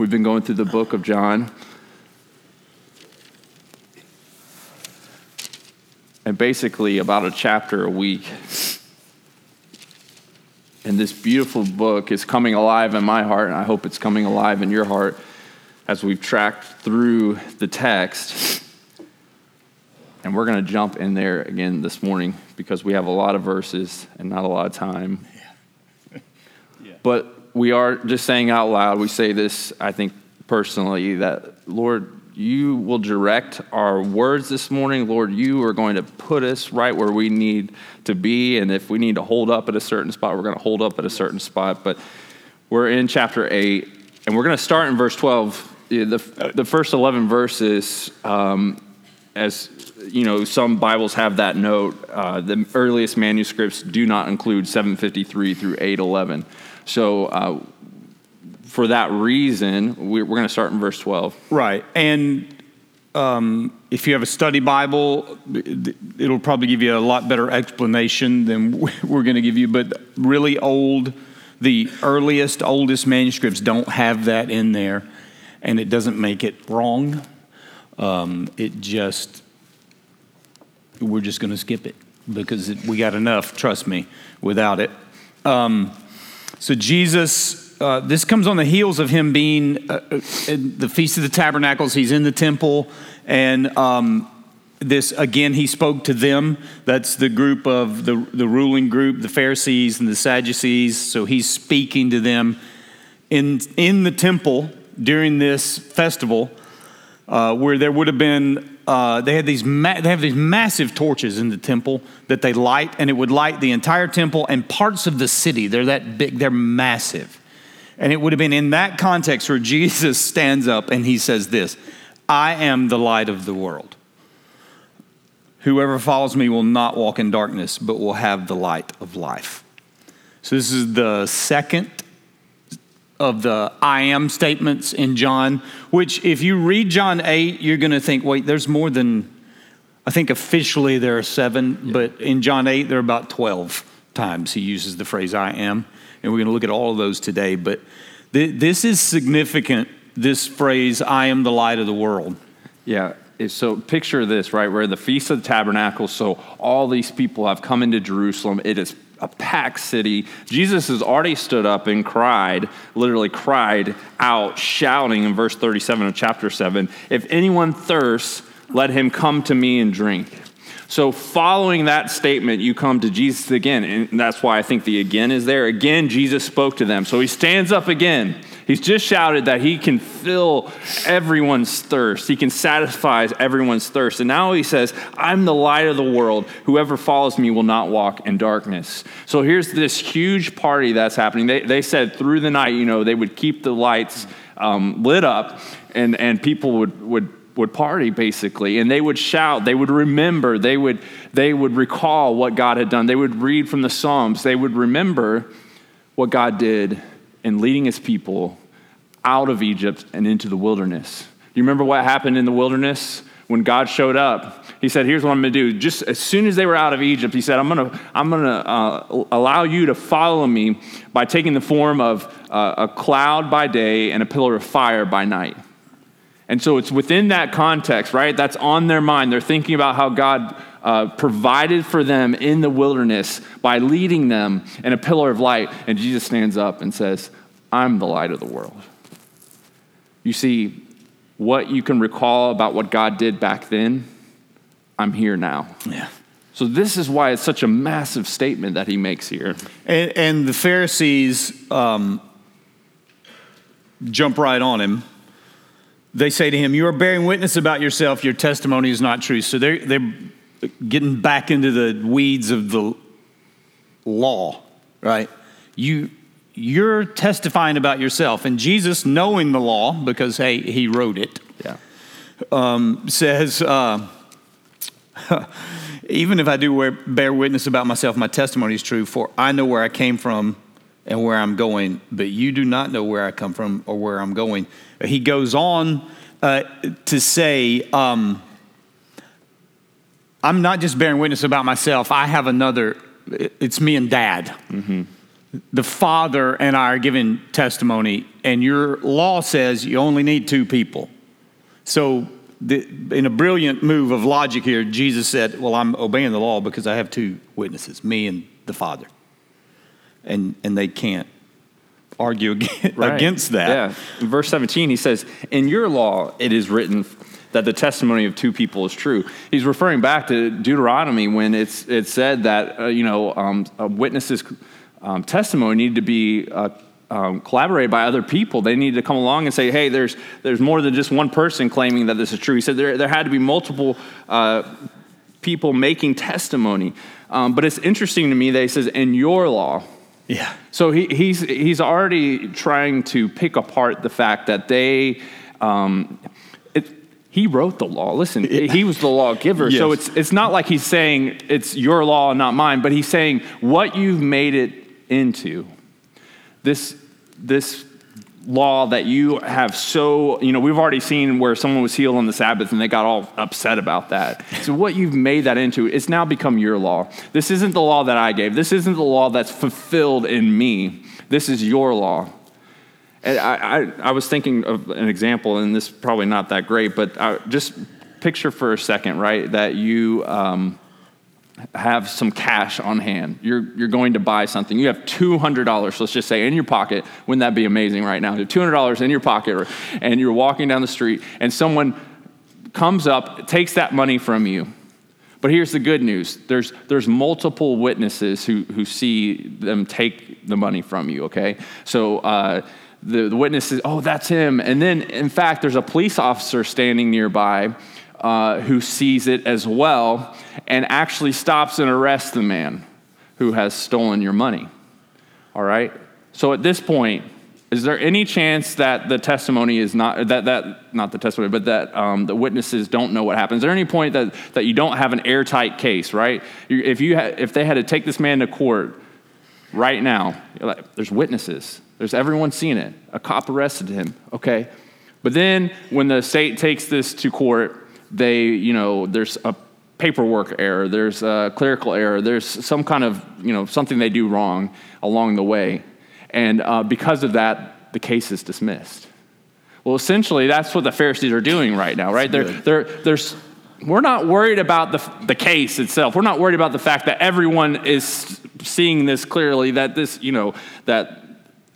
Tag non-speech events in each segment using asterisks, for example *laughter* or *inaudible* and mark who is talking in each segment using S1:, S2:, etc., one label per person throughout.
S1: We've been going through the book of John. And basically, about a chapter a week. And this beautiful book is coming alive in my heart, and I hope it's coming alive in your heart as we've tracked through the text. And we're going to jump in there again this morning because we have a lot of verses and not a lot of time. Yeah. *laughs* yeah. But we are just saying out loud, we say this, I think personally, that Lord, you will direct our words this morning. Lord, you are going to put us right where we need to be. And if we need to hold up at a certain spot, we're going to hold up at a certain spot. But we're in chapter 8, and we're going to start in verse 12. The, the first 11 verses, um, as you know, some Bibles have that note. Uh, the earliest manuscripts do not include 753 through 811. So, uh, for that reason, we're going to start in verse 12.
S2: Right. And um, if you have a study Bible, it'll probably give you a lot better explanation than *laughs* we're going to give you. But really old, the earliest, oldest manuscripts don't have that in there, and it doesn't make it wrong. Um, it just, we're just going to skip it because it, we got enough, trust me, without it. Um, so Jesus uh, this comes on the heels of him being uh, uh the Feast of the Tabernacles. He's in the temple, and um, this again, he spoke to them. That's the group of the, the ruling group, the Pharisees and the Sadducees. So he's speaking to them in, in the temple during this festival, uh, where there would have been uh, they had these ma- they have these massive torches in the temple that they light, and it would light the entire temple and parts of the city. They're that big. They're massive. And it would have been in that context where Jesus *laughs* stands up and he says this I am the light of the world. Whoever follows me will not walk in darkness, but will have the light of life. So, this is the second of the I am statements in John, which, if you read John 8, you're going to think, wait, there's more than, I think officially there are seven, yeah. but in John 8, there are about 12 times he uses the phrase I am and we're going to look at all of those today. But th- this is significant, this phrase, I am the light of the world.
S1: Yeah. So picture this, right? We're at the Feast of the Tabernacles. So all these people have come into Jerusalem. It is a packed city. Jesus has already stood up and cried, literally cried out, shouting in verse 37 of chapter 7 If anyone thirsts, let him come to me and drink. So, following that statement, you come to Jesus again. And that's why I think the again is there. Again, Jesus spoke to them. So, he stands up again. He's just shouted that he can fill everyone's thirst. He can satisfy everyone's thirst. And now he says, I'm the light of the world. Whoever follows me will not walk in darkness. So here's this huge party that's happening. They, they said through the night, you know, they would keep the lights um, lit up and, and people would, would would party basically and they would shout they would remember they would they would recall what god had done. They would read from the psalms. They would remember what god did in leading his people out of egypt and into the wilderness. Do you remember what happened in the wilderness when god showed up? He said here's what i'm going to do. Just as soon as they were out of egypt he said i'm going to i'm going to uh, allow you to follow me by taking the form of uh, a cloud by day and a pillar of fire by night and so it's within that context, right? That's on their mind. They're thinking about how God uh, provided for them in the wilderness by leading them in a pillar of light. And Jesus stands up and says, I'm the light of the world. You see, what you can recall about what God did back then, I'm here now.
S2: Yeah.
S1: So this is why it's such a massive statement that he makes here.
S2: And, and the Pharisees um, jump right on him they say to him, You are bearing witness about yourself, your testimony is not true. So they're, they're getting back into the weeds of the law, right? You, you're testifying about yourself. And Jesus, knowing the law, because, hey, he wrote it,
S1: yeah.
S2: um, says, uh, *laughs* Even if I do bear witness about myself, my testimony is true, for I know where I came from and where I'm going, but you do not know where I come from or where I'm going. He goes on uh, to say, um, I'm not just bearing witness about myself, I have another, it's me and dad. Mm-hmm. the Father and I are giving testimony, and your law says you only need two people. So, the, in a brilliant move of logic here, Jesus said, Well, I'm obeying the law because I have two witnesses, me and the Father. And, and they can't argue *laughs* against,
S1: Right.
S2: against that.
S1: Yeah. In verse 17, he says, In your law it is written that the testimony of two people is true. He's referring back to Deuteronomy when it's, it said that, uh, you know, um, a witness's um, testimony needed to be uh, um, collaborated by other people. They needed to come along and say, hey, there's, there's more than just one person claiming that this is true. He said there, there had to be multiple uh, people making testimony. Um, but it's interesting to me that he says, in your law,
S2: Yeah.
S1: so he, he's, he's already trying to pick apart the fact that they, um, it, he wrote the law. Listen, he was the lawgiver. So it's, it's not like he's saying it's your law and not mine, but he's saying what you've made it into, this, this law that you have so, you know, we've already seen where someone was healed on the Sabbath and they got all upset about that. So, what you've made that into, it's now become your law. This isn't the law that I gave. This isn't the law that's fulfilled in me. This is your law. And I, I, I was thinking of an example, and this is probably not that great, but I, just picture for a second, right, that you um, have some cash on hand. You're, you're going to buy something. You have $200, let's just say, in your pocket. Wouldn't that be amazing right now? You have $200 in your pocket, and you're walking down the street, and someone comes up, takes that money from you. But here's the good news there's, there's multiple witnesses who, who see them take the money from you, okay? So uh, the, the witness says, oh, that's him. And then, in fact, there's a police officer standing nearby uh, who sees it as well and actually stops and arrests the man who has stolen your money. All right? So at this point, is there any chance that the testimony is not that that not the testimony, but that um, the witnesses don't know what happens Is there any point that that you don't have an airtight case, right? If you had, if they had to take this man to court right now, like, there's witnesses, there's everyone seeing it. A cop arrested him, okay, but then when the state takes this to court, they you know there's a paperwork error, there's a clerical error, there's some kind of you know something they do wrong along the way. And uh, because of that, the case is dismissed. Well, essentially, that's what the Pharisees are doing right now, right? They're, they're, they're, we're not worried about the, the case itself. We're not worried about the fact that everyone is seeing this clearly, that this, you know, that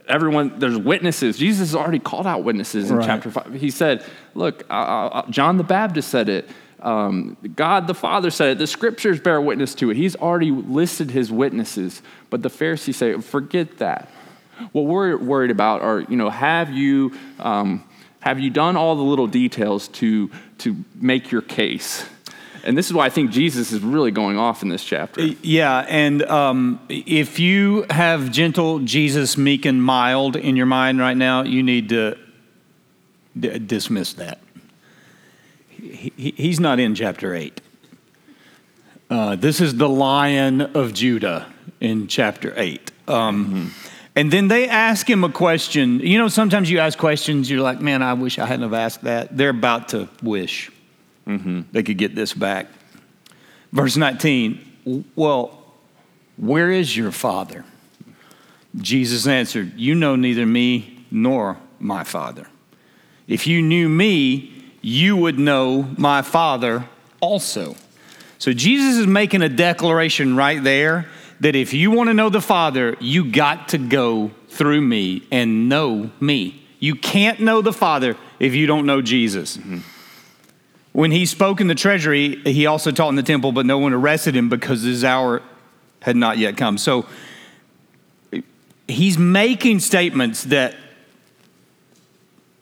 S1: everyone, there's witnesses. Jesus has already called out witnesses in
S2: Right.
S1: chapter 5. He said, look, uh, uh, John the Baptist said it. Um, God the Father said it. The scriptures bear witness to it. He's already listed his witnesses. But the Pharisees say, forget that. What we're worried about are, you know, have you, um, have you done all the little details to, to make your case? And this is why I think Jesus is really going off in this chapter.
S2: Yeah, and um, if you have gentle Jesus, meek and mild in your mind right now, you need to d- dismiss that. He, he- he's not in chapter 8. Uh, this is the lion of Judah in chapter 8. Um, And then they ask him a question. You know, sometimes you ask questions, you're like, man, I wish I hadn't have asked that. They're about to wish they could get this back. Verse 19, well, where is your father? Jesus answered, You know neither me nor my father. If you knew me, you would know my father also. So Jesus is making a declaration right there that if you want to know the Father, you got to go through me and know me. You can't know the Father if you don't know Jesus. Mm-hmm. When he spoke in the treasury, he also taught in the temple, but no one arrested him because his hour had not yet come. So he's making statements that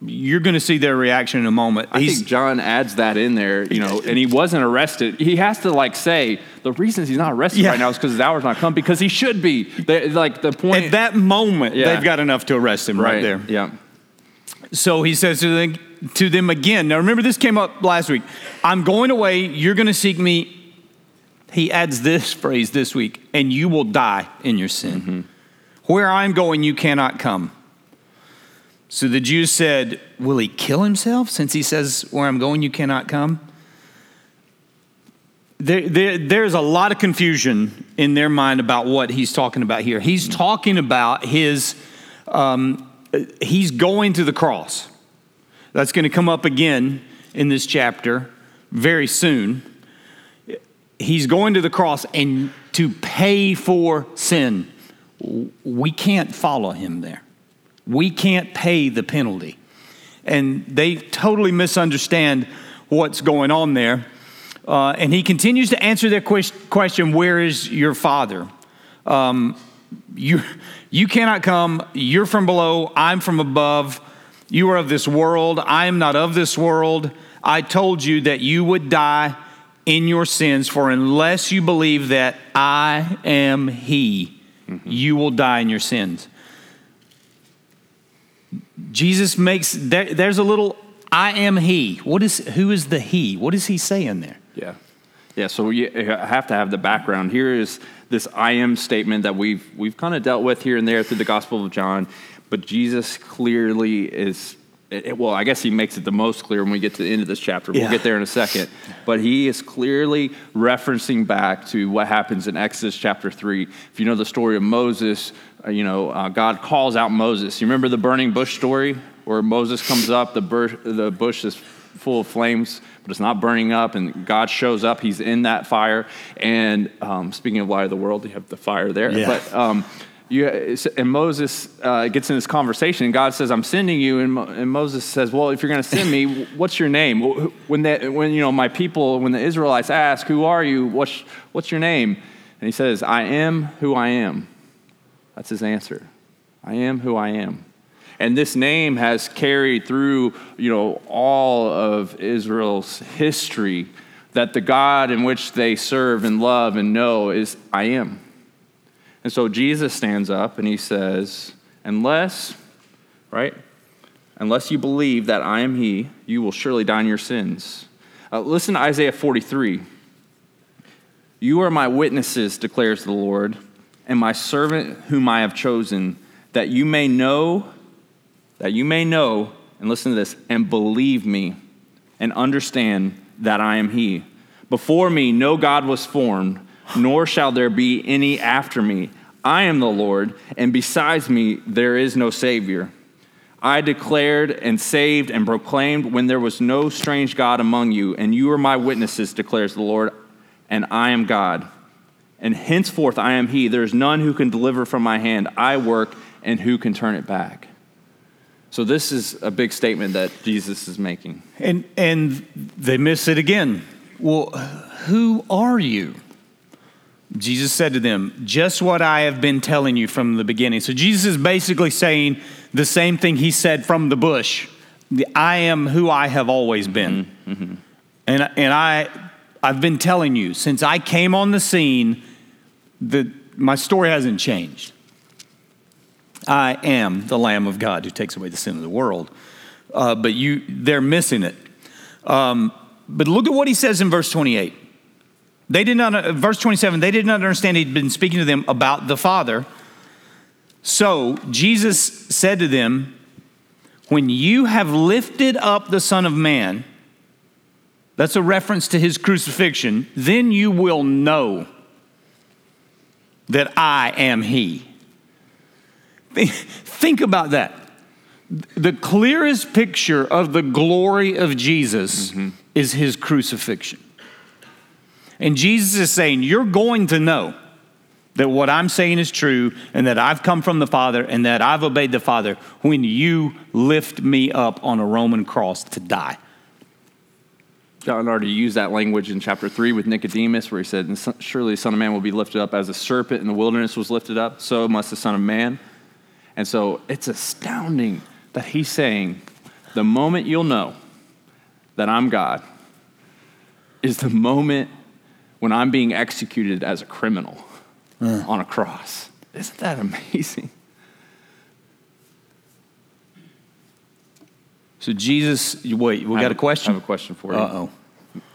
S2: you're going to see their reaction in a moment.
S1: I
S2: He's-
S1: think John adds that in there, you know, and he wasn't arrested. He has to like say the reasons he's not arrested
S2: Yeah.
S1: right now is because his hour's not come because he should be. They, like the point
S2: at that moment,
S1: Yeah.
S2: they've got enough to arrest him right, there.
S1: Yeah.
S2: So he says to them, to them again. Now remember, this came up last week. I'm going away. You're going to seek me. He adds this phrase this week, and you will die in your sin. Where I'm going, you cannot come. So the Jews said, Will he kill himself since he says, Where I'm going, you cannot come? there, there, there's a lot of confusion in their mind about what he's talking about here. He's talking about his, um, he's going to the cross. That's going to come up again in this chapter very soon. He's going to the cross and to pay for sin. We can't follow him there. We can't pay the penalty. And they totally misunderstand what's going on there. Uh, and he continues to answer their question Where is your father? Um, you, you cannot come. You're from below. I'm from above. You are of this world. I am not of this world. I told you that you would die in your sins, for unless you believe that I am He, mm-hmm. you will die in your sins. Jesus makes there, there's a little I am He. What is who is the He? What is He saying there?
S1: Yeah, yeah. So you have to have the background. Here is this I am statement that we've we've kind of dealt with here and there through the Gospel of John, but Jesus clearly is it, well, I guess he makes it the most clear when we get to the end of this chapter. We'll get there in a second. But he is clearly referencing back to what happens in Exodus chapter 3. If you know the story of Moses, uh, you know, uh, God calls out Moses. You remember the burning bush story where Moses comes up, the, bur- the bush is full of flames, but it's not burning up, and God shows up. He's in that fire. And um, speaking of light of the world, you have the fire there.
S2: Yeah.
S1: But um, you, and Moses uh, gets in this conversation, and God says, "I'm sending you." And, Mo, and Moses says, "Well, if you're going to send me, *laughs* what's your name?" When that, when you know my people, when the Israelites ask, "Who are you? What's what's your name?" And he says, "I am who I am." That's his answer. I am who I am. And this name has carried through, you know, all of Israel's history that the God in which they serve and love and know is I am. And so Jesus stands up and he says, Unless, right? Unless you believe that I am He, you will surely die in your sins. Uh, listen to Isaiah 43. You are my witnesses, declares the Lord, and my servant whom I have chosen, that you may know, that you may know, and listen to this, and believe me, and understand that I am He. Before me, no God was formed nor shall there be any after me. I am the Lord, and besides me there is no Savior. I declared and saved and proclaimed when there was no strange God among you, and you are my witnesses, declares the Lord, and I am God. And henceforth I am He. There is none who can deliver from my hand. I work, and who can turn it back? So this is a big statement that Jesus is making.
S2: And and they miss it again. Well, who are you? Jesus said to them, Just what I have been telling you from the beginning. So Jesus is basically saying the same thing he said from the bush I am who I have always been. Mm-hmm. And, and I, I've been telling you since I came on the scene, that my story hasn't changed. I am the Lamb of God who takes away the sin of the world. Uh, but you, they're missing it. Um, but look at what he says in verse 28. They did not, verse 27, they did not understand he'd been speaking to them about the Father. So Jesus said to them, When you have lifted up the Son of Man, that's a reference to his crucifixion, then you will know that I am he. Think about that. The clearest picture of the glory of Jesus mm-hmm. is his crucifixion. And Jesus is saying, You're going to know that what I'm saying is true and that I've come from the Father and that I've obeyed the Father when you lift me up on a Roman cross to die.
S1: John already used that language in chapter 3 with Nicodemus, where he said, Surely the Son of Man will be lifted up as a serpent in the wilderness was lifted up, so must the Son of Man. And so it's astounding that he's saying, The moment you'll know that I'm God is the moment when I'm being executed as a criminal uh. on a cross. Isn't that amazing?
S2: So Jesus, wait, we got a question?
S1: I have a question for you.
S2: Uh-oh.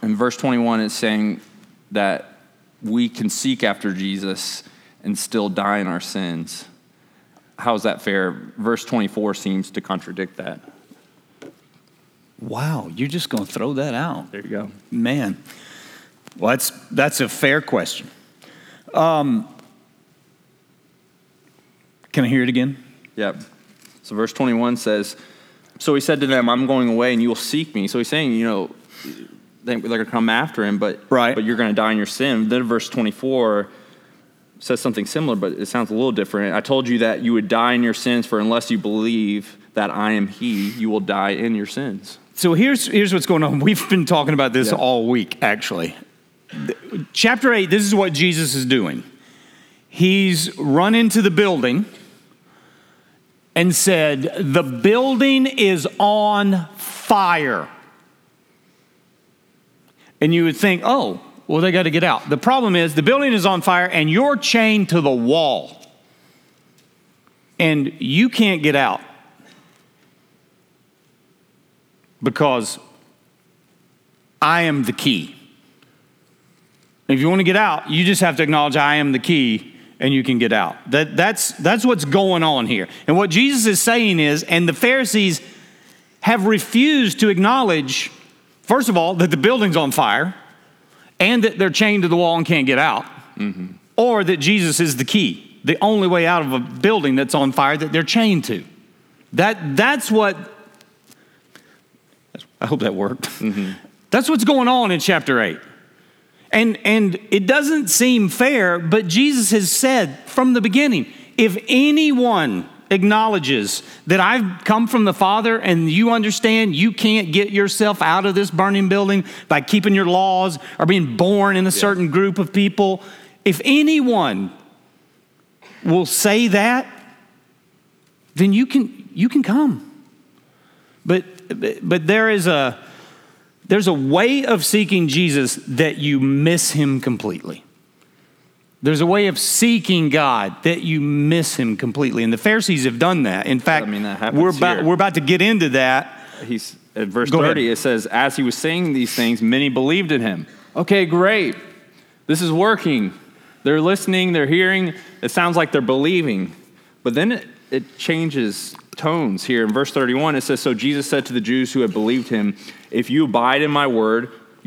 S1: In verse 21, it's saying that we can seek after Jesus and still die in our sins. How is that fair? Verse 24 seems to contradict that.
S2: Wow, you're just going to throw that out.
S1: There you go.
S2: Man. Well, that's, that's a fair question. Um, can I hear it again?
S1: Yep. So verse 21 says, So he said to them, I'm going away and you will seek me. So he's saying, you know, they, they're going to come after him, but,
S2: Right.
S1: but you're going to die in your sin. Then verse 24 says something similar, but it sounds a little different. I told you that you would die in your sins, for unless you believe that I am he, you will die in your sins.
S2: So here's, here's what's going on. We've been talking about this
S1: Yeah.
S2: all week, actually. Chapter 8, this is what Jesus is doing. He's run into the building and said, The building is on fire. And you would think, oh, well, they got to get out. The problem is the building is on fire and you're chained to the wall. And you can't get out because I am the key. If you want to get out, you just have to acknowledge I am the key and you can get out. That, that's, that's what's going on here. And what Jesus is saying is, and the Pharisees have refused to acknowledge, first of all, that the building's on fire and that they're chained to the wall and can't get out, mm-hmm. or that Jesus is the key, the only way out of a building that's on fire that they're chained to. That, that's what, I hope that worked. Mm-hmm. *laughs* That's what's going on in chapter 8. And, and it doesn't seem fair, but Jesus has said from the beginning if anyone acknowledges that I've come from the Father and you understand you can't get yourself out of this burning building by keeping your laws or being born in a certain group of people, if anyone will say that, then you can, you can come. But, but, but there is a, there's a way of seeking Jesus that you miss him completely. There's a way of seeking God that you miss him completely. And the Pharisees have done that. In fact,
S1: I mean,
S2: we're, about, we're about to get into that.
S1: He's at verse
S2: Go
S1: 30,
S2: ahead.
S1: it says, As he was saying these things, many believed in him. Okay, great. This is working. They're listening, they're hearing. It sounds like they're believing. But then it, it changes tones here. In verse 31, it says, So Jesus said to the Jews who had believed him, If you abide in my word,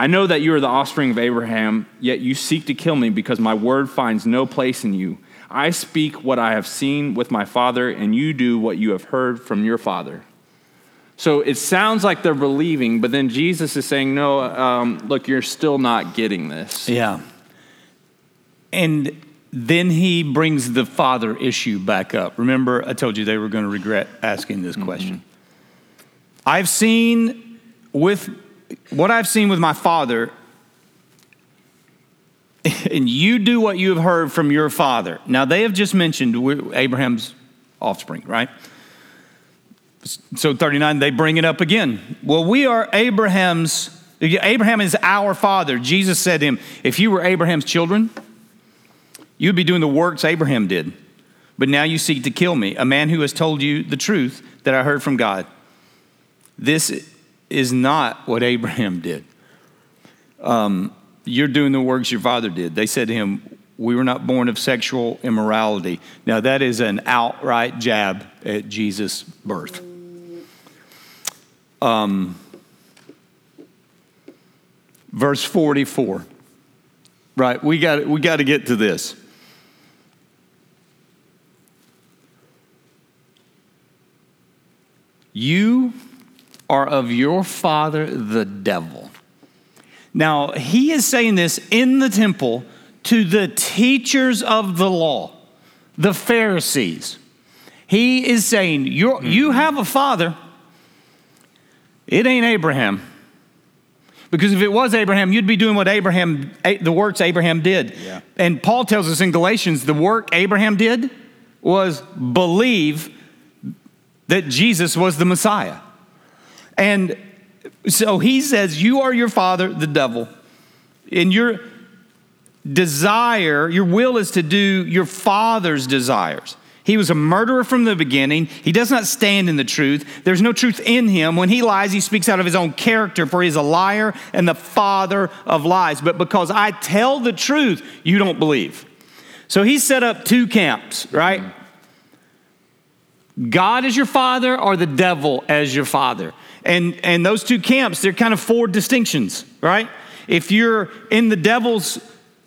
S1: I know that you are the offspring of Abraham, yet you seek to kill me because my word finds no place in you. I speak what I have seen with my father, and you do what you have heard from your father. So it sounds like they're believing, but then Jesus is saying, No, um, look, you're still not getting this.
S2: Yeah. And then he brings the father issue back up. Remember, I told you they were going to regret asking this question. I've seen with what I've seen with my father, *laughs* and you do what you have heard from your father. Now, they have just mentioned Abraham's offspring, right? So 39, they bring it up again. Well, we are Abraham's, Abraham is our father. Jesus said to him, If you were Abraham's children, you'd be doing the works Abraham did. But now you seek to kill me, a man who has told you the truth that I heard from God. This is not what Abraham did. Um, you're doing the works your father did. They said to him, We were not born of sexual immorality. Now, that is an outright jab at Jesus' birth. Um, verse 44. Right, we got we got to get to this. You are of your father the devil. Now, he is saying this in the temple to the teachers of the law, the Pharisees. He is saying, You're, hmm. You have a father. It ain't Abraham. Because if it was Abraham, you'd be doing what Abraham, the works Abraham did.
S1: Yeah.
S2: And Paul tells us in Galatians the work Abraham did was believe that Jesus was the Messiah. And so he says, You are your father, the devil. And you're, desire, your will is to do your father's desires. He was a murderer from the beginning. He does not stand in the truth. There's no truth in him. When he lies, he speaks out of his own character, for he is a liar and the father of lies. But because I tell the truth, you don't believe. So he set up two camps, right? Mm-hmm. God is your father or the devil as your father. And, and those two camps, they're kind of four distinctions, right? If you're in the devil's,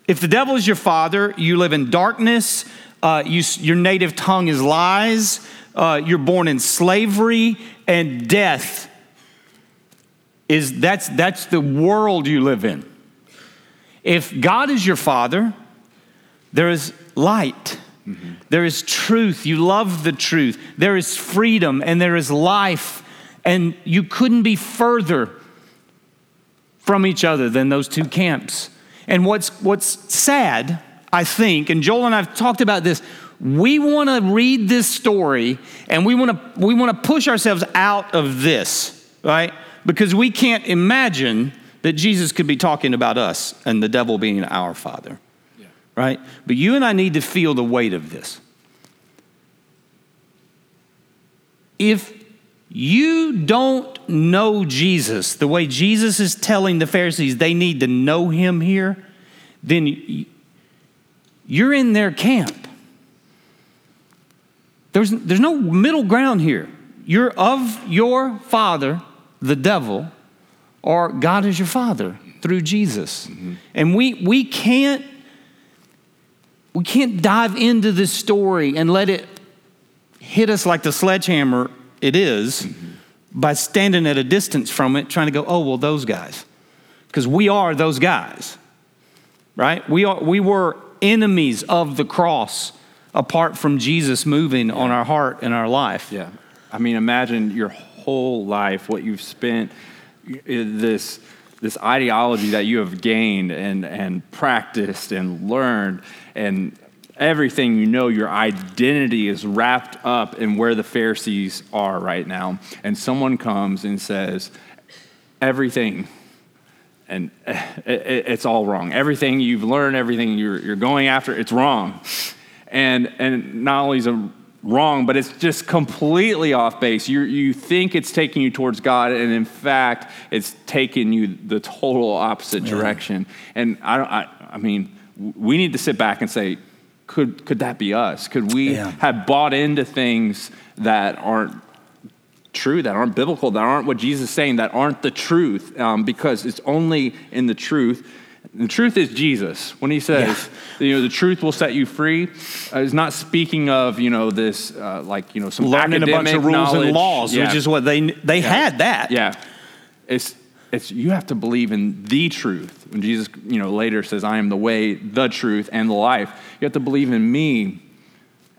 S2: if the devil is your father, you live in darkness, uh, you, your native tongue is lies, uh, you're born in slavery, and death is that's, that's the world you live in. If God is your father, there is light. Mm-hmm. There is truth. You love the truth. There is freedom and there is life. And you couldn't be further from each other than those two camps. And what's, what's sad, I think, and Joel and I've talked about this, we want to read this story and we want to we want to push ourselves out of this, right? Because we can't imagine that Jesus could be talking about us and the devil being our father right? But you and I need to feel the weight of this. If you don't know Jesus the way Jesus is telling the Pharisees they need to know him here, then you're in their camp. There's, there's no middle ground here. You're of your father, the devil, or God is your father through Jesus. Mm-hmm. And we, we can't we can't dive into this story and let it hit us like the sledgehammer it is mm-hmm. by standing at a distance from it, trying to go, oh, well, those guys. Because we are those guys, right? We, are, we were enemies of the cross apart from Jesus moving yeah. on our heart and our life.
S1: Yeah. I mean, imagine your whole life, what you've spent, this this ideology that you have gained and, and practiced and learned and everything you know, your identity is wrapped up in where the Pharisees are right now. And someone comes and says, everything, and eh, it's all wrong. Everything you've learned, everything you're, you're going after, it's wrong. And, and not only is it wrong, but it's just completely off base. You, you think it's taking you towards God, and in fact, it's taking you the total opposite direction. And I, don't, I, I mean, we need to sit back and say, could, could that be us? Could we yeah. have bought into things that aren't true, that aren't biblical, that aren't what Jesus is saying, that aren't the truth? Um, because it's only in the truth the truth is Jesus. When he says, yeah. you know, the truth will set you free, uh, is not speaking of, you know, this, uh, like, you know, some
S2: learning a bunch of rules
S1: knowledge.
S2: and laws, yeah. which is what they they had that.
S1: Yeah, it's it's you have to believe in the truth. When Jesus, you know, later says, "I am the way, the truth, and the life," you have to believe in me,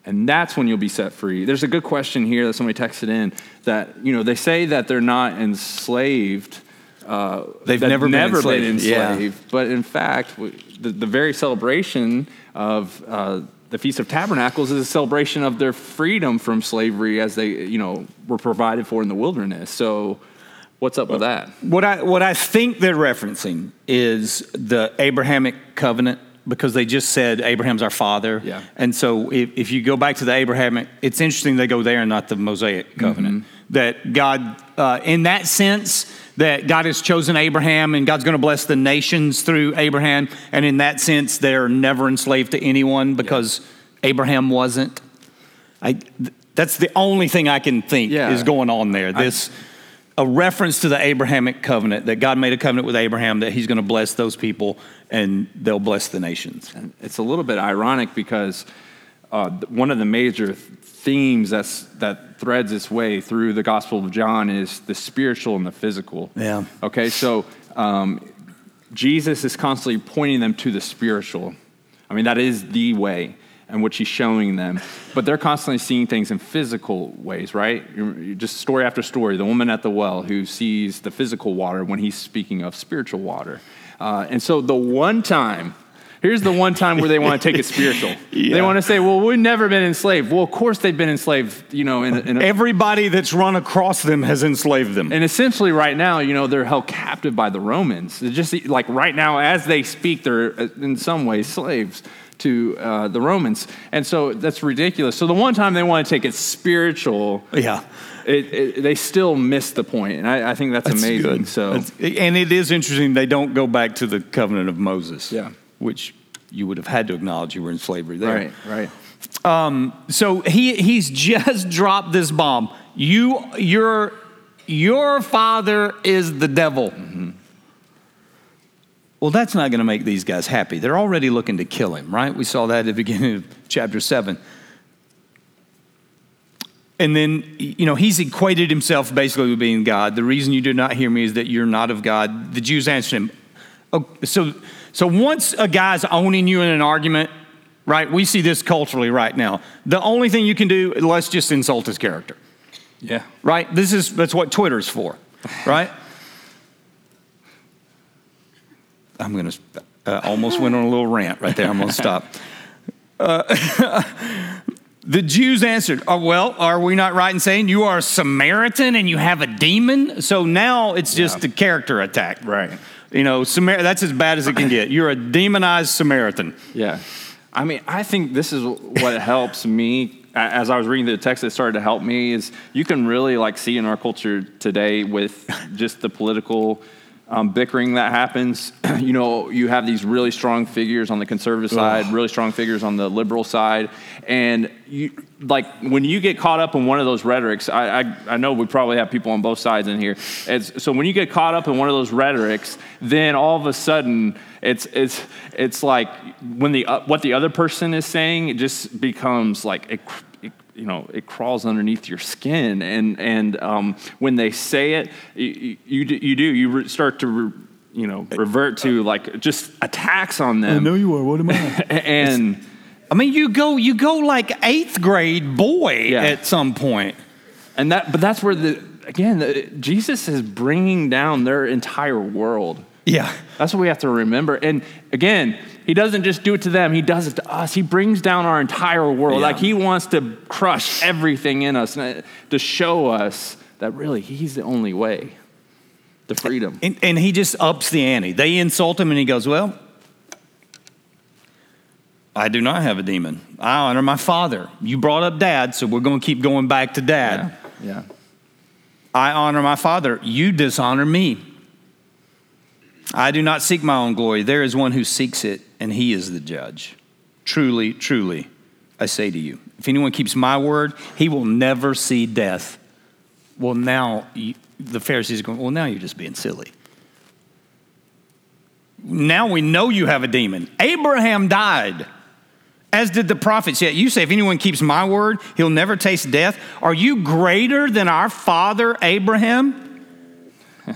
S1: and that's when you'll be set free. There's a good question here that somebody texted in that you know they say that they're not enslaved
S2: uh, They've never,
S1: never
S2: been
S1: enslaved. Been enslaved. Yeah. But in fact, the, the very celebration of uh, the Feast of Tabernacles is a celebration of their freedom from slavery as they, you know, were provided for in the wilderness. So, what's up with that?
S2: What I what I think they're referencing is the Abrahamic covenant because they just said Abraham's our father.
S1: Yeah.
S2: And so if, if you go back to the Abrahamic, it's interesting they go there and not the Mosaic covenant. Mm-hmm. That God, uh, in that sense, that God has chosen Abraham and God's going to bless the nations through Abraham. And in that sense, they're never enslaved to anyone because yeah. Abraham wasn't. I, that's the only thing I can think yeah. is going on there. This. I, a reference to the Abrahamic covenant that God made a covenant with Abraham that he's going to bless those people and they'll bless the nations. And
S1: it's a little bit ironic because uh, one of the major themes that's, that threads its way through the Gospel of John is the spiritual and the physical.
S2: Yeah.
S1: Okay, so um, Jesus is constantly pointing them to the spiritual. I mean, that is the way in what he's showing them. But they're constantly seeing things in physical ways, right? Just story after story. The woman at the well who sees the physical water when he's speaking of spiritual water. Uh, and so the one time Here's the one time where they want to take it spiritual. *laughs*
S2: Yeah.
S1: They want to say, well, we've never been enslaved. Well, of course they've been enslaved, you know, in, in a,
S2: Everybody that's run across them has enslaved them.
S1: and essentially right now, you know, they're held captive by the Romans. It's just like right now, as they speak, they're uh, in some ways slaves to uh, the Romans. And so that's ridiculous. So the one time they want to take it spiritual,
S2: yeah.
S1: it, it, they still miss the point. And I, I think that's,
S2: That's
S1: amazing.
S2: good.
S1: So
S2: That's- and it is interesting they don't go back to the covenant of Moses.
S1: Yeah.
S2: Which you would have had to acknowledge you were in slavery there.
S1: right, right.
S2: Um, so he he's *laughs* just dropped this bomb. You your your father is the devil. Mm-hmm. Well, that's not going to make these guys happy. They're already looking to kill him, right? We saw that at the *laughs* beginning of chapter 7. And then, you know, he's equated himself basically with being God. The reason you do not hear me is that you're not of God. The Jews answered him. Oh, so, so once a guy's owning you in an argument, right? We see this culturally right now. The only thing you can do, let's just insult his character,
S1: Yeah.
S2: right? This is that's what Twitter's for, right? *laughs* I'm gonna uh, almost went on a little rant right there. I'm gonna stop. *laughs* Uh, *laughs* the Jews answered, oh, "Well, are we not right in saying you are a Samaritan and you have a demon?" So now it's just
S1: Yeah.
S2: a character attack,
S1: Right.
S2: You know, Samar- that's as bad as it can get. You're a demonized Samaritan.
S1: Yeah. I mean, I think this is what helps me. As I was reading the text, it started to help me. Is you can really like see in our culture today with just the political um, bickering that happens. *clears throat* you know, you have these really strong figures on the conservative side, really strong figures on the liberal side, and you like when you get caught up in one of those rhetorics. I I, I know we probably have people on both sides in here. It's, so when you get caught up in one of those rhetorics, then all of a sudden it's it's it's like when the uh, what the other person is saying it just becomes like you know it crawls underneath your skin and and um, when they say it you you, do- you do you re- start to re, you know revert to like just attacks on them I know
S2: you are. What am I? *laughs*
S1: and
S2: I mean, you go, you go like eighth grade boy
S1: Yeah.
S2: at some point.
S1: and that but that's where the again the, Jesus is bringing down their entire world.
S2: Yeah.
S1: That's what we have to remember. And again, he doesn't just do it to them, he does it to us. He brings down our entire world.
S2: Yeah.
S1: Like he wants to crush everything in us uh, to show us that really he's the only way to freedom.
S2: And, and he just ups the ante. They insult him, and he goes, Well, I do not have a demon. I honor my father. You brought up dad, so we're going to keep going back to dad.
S1: Yeah. yeah.
S2: I honor my father. You dishonor me. I do not seek my own glory. There is one who seeks it, and he is the judge. Truly, truly, I say to you, if anyone keeps my word, he will never see death. Well, now you, the Pharisees are going, well, now you're just being silly. Now we know you have a demon. Abraham died, as did the prophets. Yet you say, if anyone keeps my word, he'll never taste death. Are you greater than our father Abraham? *laughs*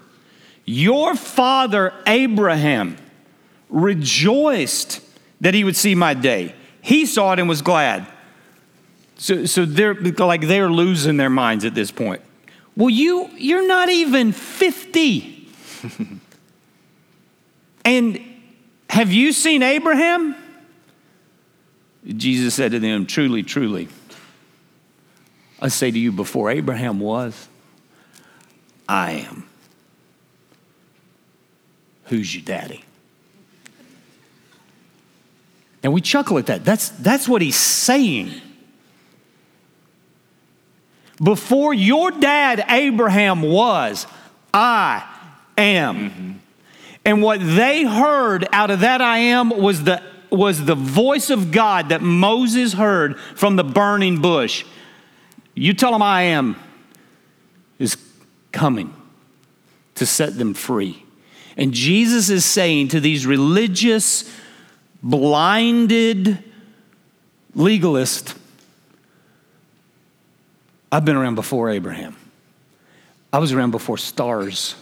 S2: Your father Abraham rejoiced that he would see my day. He saw it and was glad. So, so they're like they're losing their minds at this point. Well, you you're not even 50. *laughs* and have you seen Abraham? Jesus said to them, Truly, truly, I say to you, before Abraham was, I am. Who's your daddy? And we chuckle at that. That's, that's what he's saying. Before your dad Abraham was, I am. Mm-hmm. And what they heard out of that I am was the, was the voice of God that Moses heard from the burning bush. You tell them I am is coming to set them free. And Jesus is saying to these religious blinded legalists, I've been around before Abraham. I was around before stars.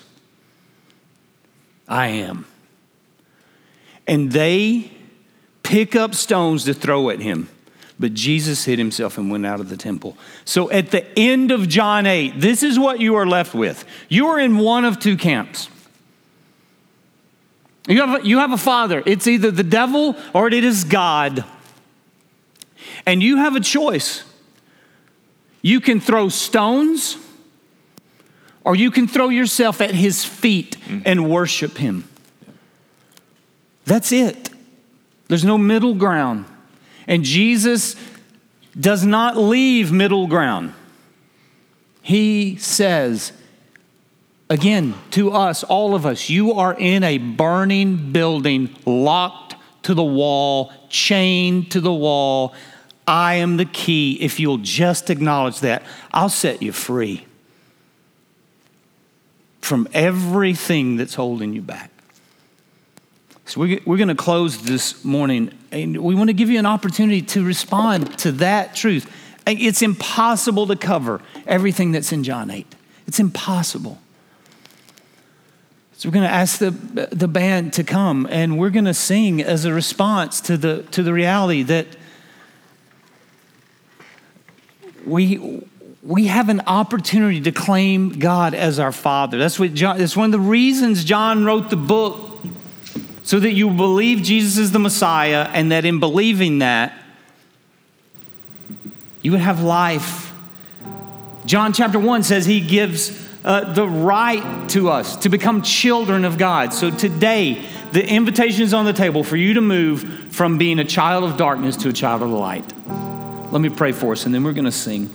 S2: I am. And they pick up stones to throw at him. But Jesus hid himself and went out of the temple. So at the end of John 8, this is what you are left with. You are in one of two camps. You have, a, you have a father. It's either the devil or it is God. And you have a choice. You can throw stones or you can throw yourself at his feet mm. and worship him. That's it. There's no middle ground. And Jesus does not leave middle ground. He says, again, to us, all of us, you are in a burning building, locked to the wall, chained to the wall. I am the key. If you'll just acknowledge that, I'll set you free from everything that's holding you back. So we're, we're going to close this morning, and we want to give you an opportunity to respond to that truth. It's impossible to cover everything that's in John 8. It's impossible. So we're going to ask the, the band to come, and we're going to sing as a response to the, to the reality that we, we have an opportunity to claim God as our Father. That's, what John, that's one of the reasons John wrote the book so that you believe Jesus is the Messiah, and that in believing that, you would have life. John chapter 1 says he gives uh, the right to us to become children of God. So today, the invitation is on the table for you to move from being a child of darkness to a child of the light. Let me pray for us, and then we're going to sing.